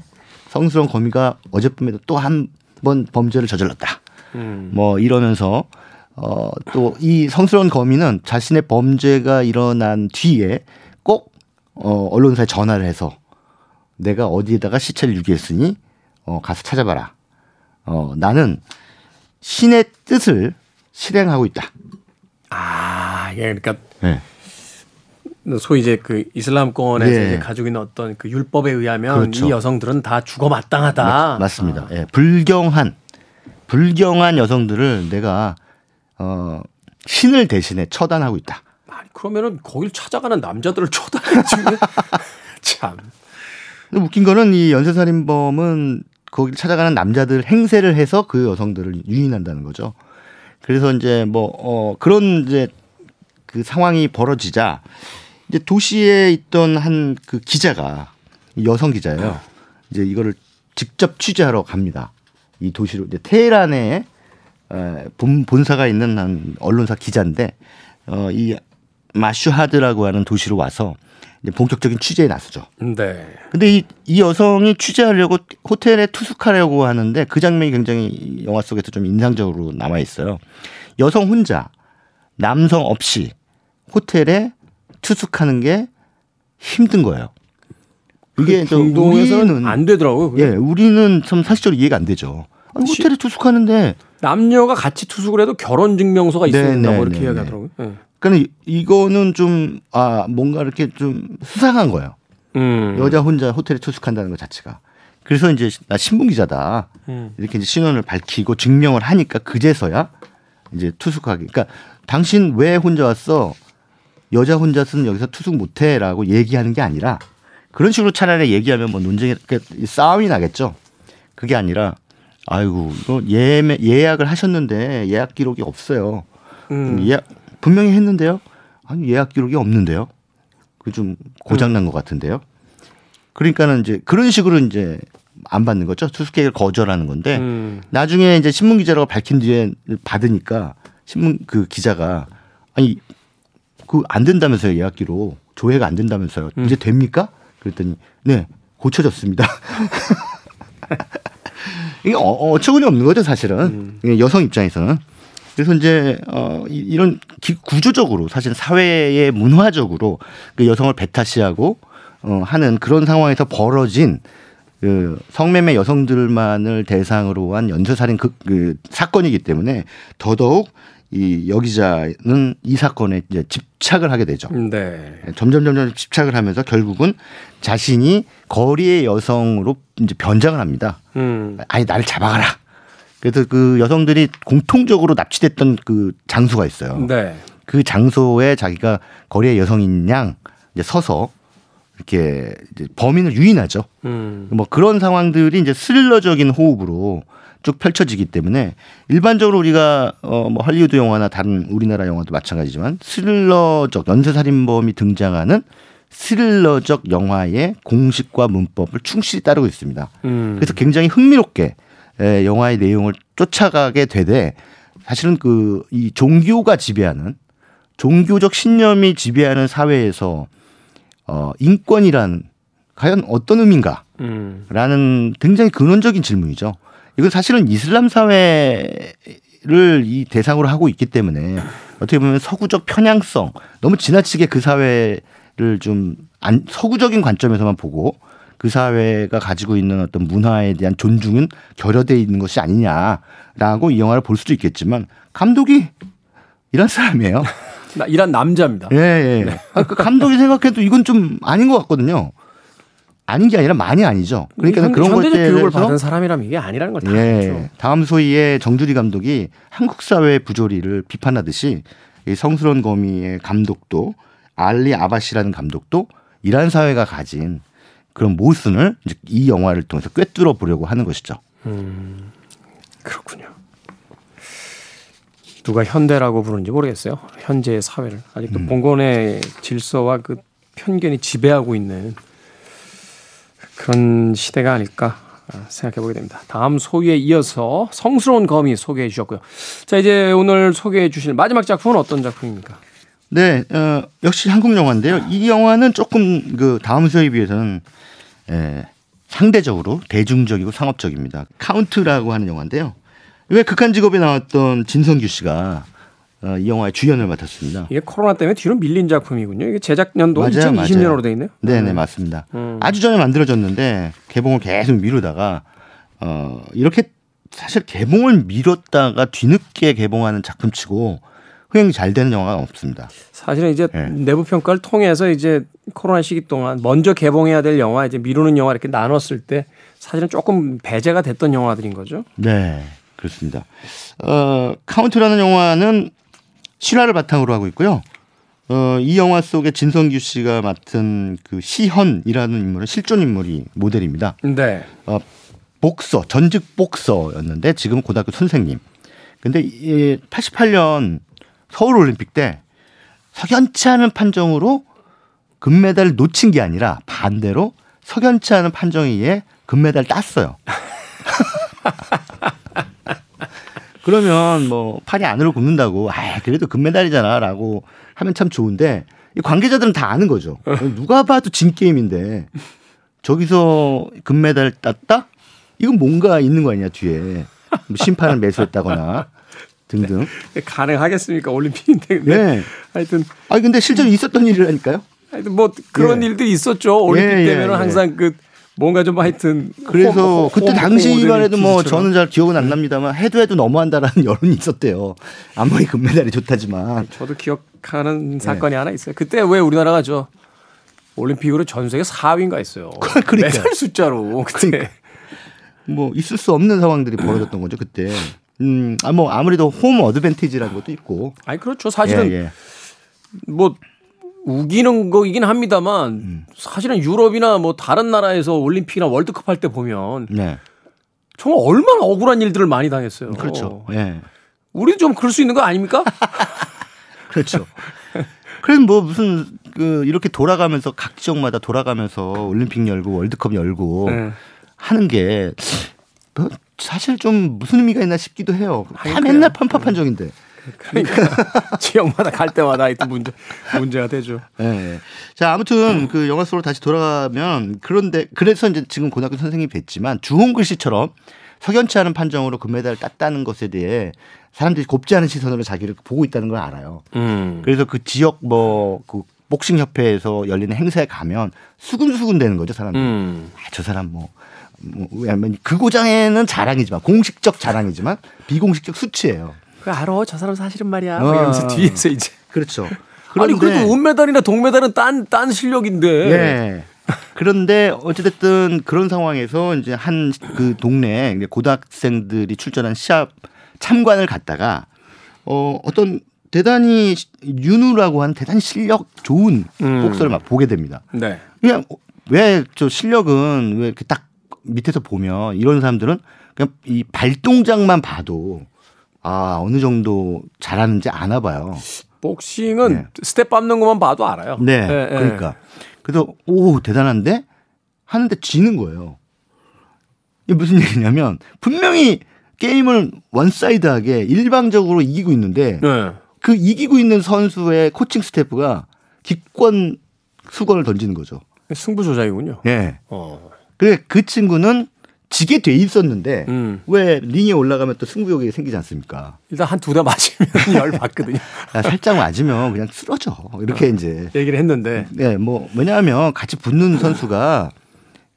성스러운 거미가 어젯밤에도 또 한 번 범죄를 저질렀다. 음. 뭐 이러면서 어, 또 이 성스러운 거미는 자신의 범죄가 일어난 뒤에 꼭 어, 언론사에 전화를 해서 내가 어디에다가 시체를 유기했으니 어, 가서 찾아봐라. 어, 나는 신의 뜻을 실행하고 있다. 아, 예, 그러니까 네. 소위 이제 그 이슬람권에서 네. 이제 가지고 있는 어떤 그 율법에 의하면 그렇죠. 이 여성들은 다 죽어 마땅하다. 맞, 습니다 아. 예, 불경한 불경한 여성들을 내가 어, 신을 대신에 처단하고 있다. 아니, 그러면은 거길 찾아가는 남자들을 처단해야지. <laughs> 참. 웃긴 거는 이 연쇄살인범은 거길 찾아가는 남자들 행세를 해서 그 여성들을 유인한다는 거죠. 그래서 이제 뭐, 어, 그런 이제 그 상황이 벌어지자 이제 도시에 있던 한 그 기자가 여성 기자예요. 이제 이거를 직접 취재하러 갑니다. 이 도시로 이제 테헤란에 본, 본사가 있는 한 언론사 기자인데 어, 이 마슈하드라고 하는 도시로 와서 이제 본격적인 취재에 나서죠. 네. 근데 이, 이 여성이 취재하려고 호텔에 투숙하려고 하는데 그 장면이 굉장히 영화 속에서 좀 인상적으로 남아 있어요. 여성 혼자 남성 없이 호텔에 투숙하는 게 힘든 거예요. 이게 그 우리는 안 되더라고요. 예, 우리는 참 사실적으로 이해가 안 되죠. 아니, 호텔에 투숙하는데 남녀가 같이 투숙을 해도 결혼 증명서가 있어야 네, 된다고 네, 이렇게 네, 이야기하더라고요. 네. 그러니까 이거는 좀 아 뭔가 이렇게 좀 수상한 거예요. 음. 여자 혼자 호텔에 투숙한다는 것 자체가. 그래서 이제 나 신문 기자다 음. 이렇게 이제 신원을 밝히고 증명을 하니까 그제서야 이제 투숙하기. 그러니까 당신 왜 혼자 왔어? 여자 혼자서는 여기서 투숙 못해라고 얘기하는 게 아니라 그런 식으로 차라리 얘기하면 뭐 논쟁이 싸움이 나겠죠. 그게 아니라 아이고 이거 예매, 예약을 하셨는데 예약 기록이 없어요. 음. 예약 분명히 했는데요. 아니 예약 기록이 없는데요. 그 좀 고장난 음. 것 같은데요. 그러니까는 이제 그런 식으로 이제 안 받는 거죠. 수수께끼를 거절하는 건데 음. 나중에 이제 신문 기자라고 밝힌 뒤에 받으니까 신문 그 기자가 아니 그 안 된다면서요 예약 기록 조회가 안 된다면서요. 음. 이제 됩니까? 그랬더니 네 고쳐졌습니다. <laughs> 이게 어, 어처구니 없는 거죠, 사실은. 음. 여성 입장에서는. 그래서 이제 어 이런 구조적으로 사실 사회의 문화적으로 그 여성을 배타시하고 어 하는 그런 상황에서 벌어진 그 성매매 여성들만을 대상으로 한 연쇄살인 그, 그 사건이기 때문에 더더욱 이 여기자는 이 사건에 이제 집착을 하게 되죠. 네. 점점 점점 집착을 하면서 결국은 자신이 거리의 여성으로 이제 변장을 합니다. 음. 아니 나를 잡아가라. 그래서 그 여성들이 공통적으로 납치됐던 그 장소가 있어요. 네. 그 장소에 자기가 거리의 여성인 양 이제 서서 이렇게 이제 범인을 유인하죠. 음. 뭐 그런 상황들이 이제 스릴러적인 호흡으로 쭉 펼쳐지기 때문에 일반적으로 우리가 어뭐 할리우드 영화나 다른 우리나라 영화도 마찬가지지만 스릴러적 연쇄살인범이 등장하는 스릴러적 영화의 공식과 문법을 충실히 따르고 있습니다. 음. 그래서 굉장히 흥미롭게 에, 영화의 내용을 쫓아가게 되되 사실은 그 이 종교가 지배하는 종교적 신념이 지배하는 사회에서 어 인권이란 과연 어떤 의미인가라는 음. 굉장히 근원적인 질문이죠. 이건 사실은 이슬람 사회를 이 대상으로 하고 있기 때문에 어떻게 보면 서구적 편향성 너무 지나치게 그 사회를 좀 안, 서구적인 관점에서만 보고 그 사회가 가지고 있는 어떤 문화에 대한 존중은 결여돼 있는 것이 아니냐라고 이 영화를 볼 수도 있겠지만 감독이 이런 사람이에요. <laughs> 이란 남자입니다. 예, 예. 네. 아, 그 감독이 생각해도 이건 좀 아닌 것 같거든요. 아닌 게 아니라 많이 아니죠. 그러니까 현, 그런 현대적 교육을 받은 사람이라면 이게 아니라는 걸다 예, 알죠. 다음 소위의 정주리 감독이 한국 사회 부조리를 비판하듯이 이 성스러운 거미의 감독도 알리 아바시라는 감독도 이란 사회가 가진 그런 모순을 이제 이 영화를 통해서 꿰뚫어 보려고 하는 것이죠. 그렇군요. 누가 현대라고 부르는지 모르겠어요. 현재의 사회를 아직도 음. 봉건의 질서와 그 편견이 지배하고 있는 그런 시대가 아닐까 생각해 보게 됩니다. 다음 소희에 이어서 성스러운 거미 소개해 주셨고요. 자 이제 오늘 소개해 주실 마지막 작품은 어떤 작품입니까? 네, 어, 역시 한국 영화인데요. 이 영화는 조금 그 다음 소희에 비해서는 에, 상대적으로 대중적이고 상업적입니다. 카운트라고 하는 영화인데요. 왜 극한 직업에 나왔던 진선규 씨가 어, 이 영화의 주연을 맡았습니다. 이게 코로나 때문에 뒤로 밀린 작품이군요. 이게 제작 연도 맞아요, 2020년으로 맞아요. 돼 있네요. 네 네 맞습니다. 음. 아주 전에 만들어졌는데 개봉을 계속 미루다가 어 이렇게 사실 개봉을 미뤘다가 뒤늦게 개봉하는 작품치고 흥행이 잘 되는 영화가 없습니다. 사실은 이제 네. 내부 평가를 통해서 이제 코로나 시기 동안 먼저 개봉해야 될 영화 이제 미루는 영화 이렇게 나눴을 때 사실은 조금 배제가 됐던 영화들인 거죠. 네 그렇습니다. 어 카운트라는 영화는 실화를 바탕으로 하고 있고요. 어, 이 영화 속에 진선규 씨가 맡은 그 시헌이라는 인물은 실존 인물이 모델입니다. 네. 어, 복서, 전직 복서였는데 지금 고등학교 선생님. 근데 이 88년 서울 올림픽 때 석연치 않은 판정으로 금메달을 놓친 게 아니라 반대로 석연치 않은 판정에 의해 금메달을 땄어요. <laughs> 그러면 뭐 팔이 안으로 굽는다고 아 그래도 금메달이잖아라고 하면 참 좋은데 이 관계자들은 다 아는 거죠. 누가 봐도 진 게임인데 저기서 금메달 땄다? 이건 뭔가 있는 거 아니야 뒤에 뭐 심판을 매수했다거나 등등. 가능하겠습니까 올림픽인데. 네. 하여튼 아니 근데 실제로 있었던 일이라니까요. 하여튼 뭐 그런 예. 일들이 있었죠. 올림픽 예, 예, 때면은 예. 항상 그 뭔가 좀 하여튼 그래서 홈- 그때 홈- 당시만 해도 뭐. 저는 잘 기억은 안 납니다만 해도 해도 너무한다라는 <laughs> 여론이 있었대요. 아무리 금메달이 좋다지만. 저도 기억하는 사건이 하나 있어요. 그때 왜 우리나라가 저 올림픽으로 전 세계 4위인가 했어요. <laughs> 그러니까요. 메달 숫자로 그때. 뭐 있을 수 없는 상황들이 벌어졌던 거죠 그때. 음, 아 뭐 아무래도 홈 어드밴티지라는 것도 있고. 아니 그렇죠. 사실은 예, 예. 뭐 우기는 거이긴 합니다만 음. 사실은 유럽이나 뭐 다른 나라에서 올림픽이나 월드컵 할 때 보면 네. 정말 얼마나 억울한 일들을 많이 당했어요. 그렇죠. 예. 우리도 좀 그럴 수 있는 거 아닙니까? <laughs> 그렇죠. 그래서 뭐 무슨 그 이렇게 돌아가면서 각 지역마다 돌아가면서 올림픽 열고 월드컵 열고 네. 하는 게 뭐 사실 좀 무슨 의미가 있나 싶기도 해요. 다 맨날 그래요. 편파판정인데. 그러니까 <laughs> 지역마다 갈 때마다 하여튼 문제 문제가 되죠. 예. 예. 자 아무튼 그 영화 속으로 다시 돌아가면 그런데 그래서 이제 지금 고등학교 선생님이 됐지만 주홍 글 씨처럼 석연치 않은 판정으로 금메달을 땄다는 것에 대해 사람들이 곱지 않은 시선으로 자기를 보고 있다는 걸 알아요. 음. 그래서 그 지역 뭐그 복싱 협회에서 열리는 행사에 가면 수근수근 되는 거죠 사람들이. 음. 아, 저 사람 뭐, 뭐 왜냐면 그 고장에는 자랑이지만 공식적 자랑이지만 비공식적 수치예요. 그 알아. 저 사람 사실은 말이야. 어. 뭐 이러면서 뒤에서 이제 그렇죠. 아니 그래도 은메달이나 동메달은 딴 딴 실력인데. 예. 그런데 어찌됐든 그런 상황에서 이제 한 그 동네 고등학생들이 출전한 시합 참관을 갔다가 어 어떤 대단히 윤우라고 하는 대단히 실력 좋은 음. 복서를 막 보게 됩니다. 네. 그냥 왜 저 실력은 왜 이렇게 딱 밑에서 보면 이런 사람들은 그냥 이 발동작만 봐도 아 어느 정도 잘하는지 아나 봐요. 복싱은 네. 스텝 밟는 것만 봐도 알아요. 네, 예, 예. 그러니까 그래서 오 대단한데 하는데 지는 거예요. 이게 무슨 얘기냐면 분명히 게임을 one-side하게 일방적으로 이기고 있는데 네. 그 이기고 있는 선수의 코칭 스태프가 기권 수건을 던지는 거죠. 승부 조작이군요. 예. 어. 그래 그 친구는 지게 돼 있었는데 음. 왜 링에 올라가면 또 승부욕이 생기지 않습니까? 일단 한 두 대 맞으면 <laughs> 열 받거든요. 야, 살짝 맞으면 그냥 쓰러져 이렇게 이제 얘기를 했는데 네, 뭐 왜냐하면 같이 붙는 선수가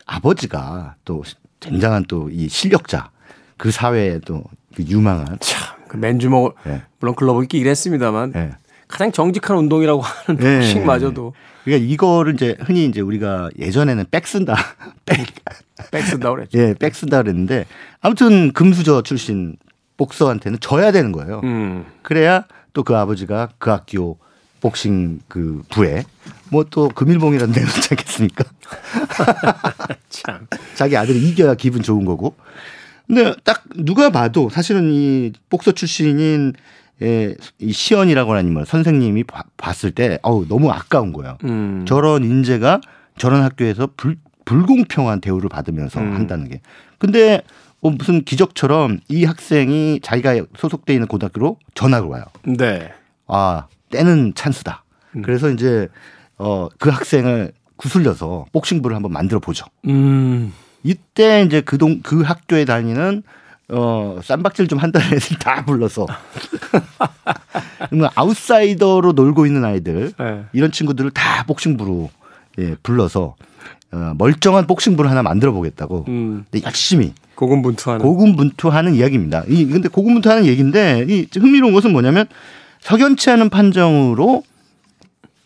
아버지가 또 굉장한 또 이 실력자 그 사회에 또 그 유망한 참, 그 맨주먹을 예. 물론 글러브 끼긴 했습니다만 예. 가장 정직한 운동이라고 <laughs> 하는 네. 복싱마저도 그러니까 이거를 이제 흔히 이제 우리가 예전에는 백 쓴다, <laughs> 백, 백 쓴다고 그랬죠. 예, 백 쓴다 그랬는데 아무튼 금수저 출신 복서한테는 져야 되는 거예요. 음. 그래야 또 그 아버지가 그 학교 복싱 그 부에 뭐 또 금일봉이라는 내놓지 않겠습니까? <laughs> 참. 자기 아들이 이겨야 기분 좋은 거고. 근데 딱 누가 봐도 사실은 이 복서 출신인 예, 이 시연이라고 하는 뭐 선생님이 봐- 봤을 때 어우 너무 아까운 거예요. 음. 저런 인재가 저런 학교에서 불, 불공평한 대우를 받으면서 음. 한다는 게. 근데 뭐 무슨 기적처럼 이 학생이 자기가 소속돼 있는 고등학교로 전학을 와요. 네. 아 때는 찬스다. 음. 그래서 이제 어 그 학생을 구슬려서 복싱부를 한번 만들어 보죠. 음. 이때 이제 그동 그 학교에 다니는 어 쌈박질 좀 한다는 <laughs> 애들 다 불러서 그러면 아웃사이더로 놀고 있는 아이들 네. 이런 친구들을 다 복싱부로 예, 불러서 어, 멀쩡한 복싱부를 하나 만들어 보겠다고 음. 열심히 고군분투하는. 고군분투하는 이야기입니다. 이 근데 고군분투하는 얘기인데 이 흥미로운 것은 뭐냐면 석연치 않은 판정으로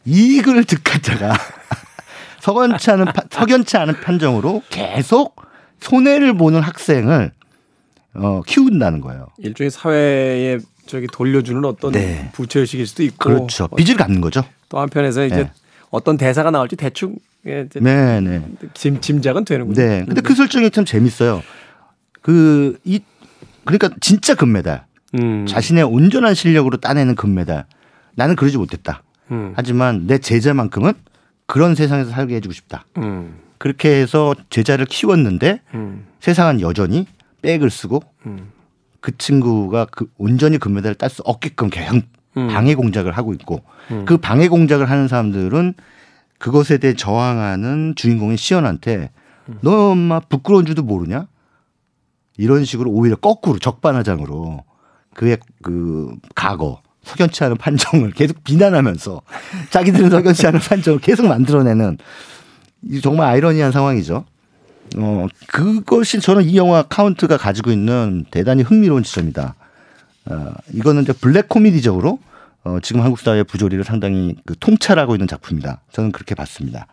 이익을 득하자가 <laughs> 석연치 않은 파- 석연치 않은 판정으로 계속 손해를 보는 학생을 어, 키운다는 거예요. 일종의 사회에 저기 돌려주는 어떤 네. 부채 의식일 수도 있고. 그렇죠. 어, 빚을 갚는 거죠. 또 한편에서 이제 네. 어떤 대사가 나올지 대충 예, 네, 네. 짐, 짐작은 되는군요. 네. 근데 그 설정이 참 재밌어요. 그 이 그러니까 진짜 금메달. 음. 자신의 온전한 실력으로 따내는 금메달. 나는 그러지 못했다. 음. 하지만 내 제자만큼은 그런 세상에서 살게 해주고 싶다. 음. 그렇게 해서 제자를 키웠는데 음. 세상은 여전히 백을 쓰고 음. 그 친구가 그 온전히 금메달을 딸 수 없게끔 계속 음. 방해 공작을 하고 있고 음. 그 방해 공작을 하는 사람들은 그것에 대해 저항하는 주인공인 시연한테 음. 너 엄마 부끄러운 줄도 모르냐? 이런 식으로 오히려 거꾸로 적반하장으로 그의 그 과거 석연치 않은 판정을 계속 비난하면서 자기들은 석연치 않은 <laughs> 판정을 계속 만들어내는 이 정말 아이러니한 상황이죠. 어, 그것이 저는 이 영화 카운트가 가지고 있는 대단히 흥미로운 지점이다. 어, 이거는 이제 블랙 코미디적으로 어, 지금 한국 사회의 부조리를 상당히 그 통찰하고 있는 작품이다. 저는 그렇게 봤습니다.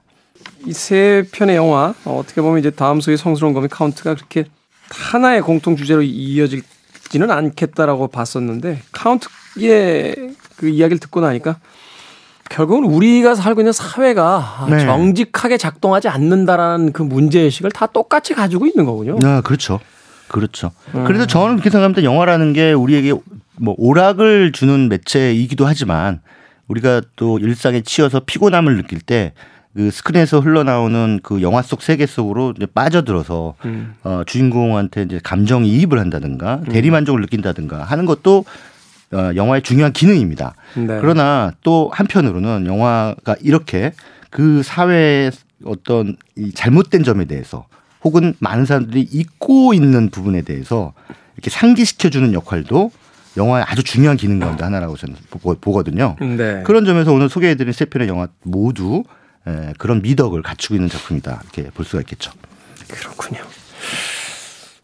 이 세 편의 영화 어, 어떻게 보면 이제 다음 소희 성스러운 거미 카운트가 그렇게 하나의 공통 주제로 이어지지는 않겠다라고 봤었는데 카운트의 그 이야기를 듣고 나니까 결국은 우리가 살고 있는 사회가 네. 정직하게 작동하지 않는다라는 그 문제의식을 다 똑같이 가지고 있는 거군요. 아, 그렇죠. 그렇죠. 그래서 저는 그렇게 생각합니다. 영화라는 게 우리에게 뭐 오락을 주는 매체이기도 하지만 우리가 또 일상에 치여서 피곤함을 느낄 때 그 스크린에서 흘러나오는 그 영화 속 세계 속으로 이제 빠져들어서 음. 어, 주인공한테 이제 감정 이입을 한다든가 대리 만족을 느낀다든가 하는 것도 어, 영화의 중요한 기능입니다. 네. 그러나 또 한편으로는 영화가 이렇게 그 사회의 어떤 이 잘못된 점에 대해서 혹은 많은 사람들이 잊고 있는 부분에 대해서 이렇게 상기시켜주는 역할도 영화의 아주 중요한 기능 가운데 하나라고 저는 보- 보거든요. 네. 그런 점에서 오늘 소개해드린 세 편의 영화 모두 에, 그런 미덕을 갖추고 있는 작품이다 이렇게 볼 수가 있겠죠. 그렇군요.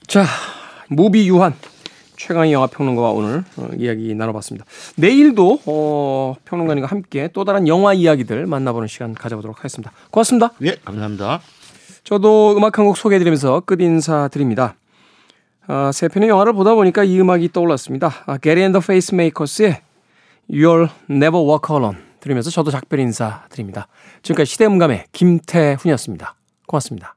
자, 무비 유한 최강희 영화 평론가와 오늘 어, 이야기 나눠봤습니다. 내일도 어, 평론가님과 함께 또 다른 영화 이야기들 만나보는 시간 가져보도록 하겠습니다. 고맙습니다. 예, 감사합니다. 저도 음악 한 곡 소개해드리면서 끝 인사 드립니다. 아, 세 편의 영화를 보다 보니까 이 음악이 떠올랐습니다. 아, and the Face마kers의 You'll Never Walk Alone 들으면서 저도 작별 인사 드립니다. 지금까지 시대음감의 김태훈이었습니다. 고맙습니다.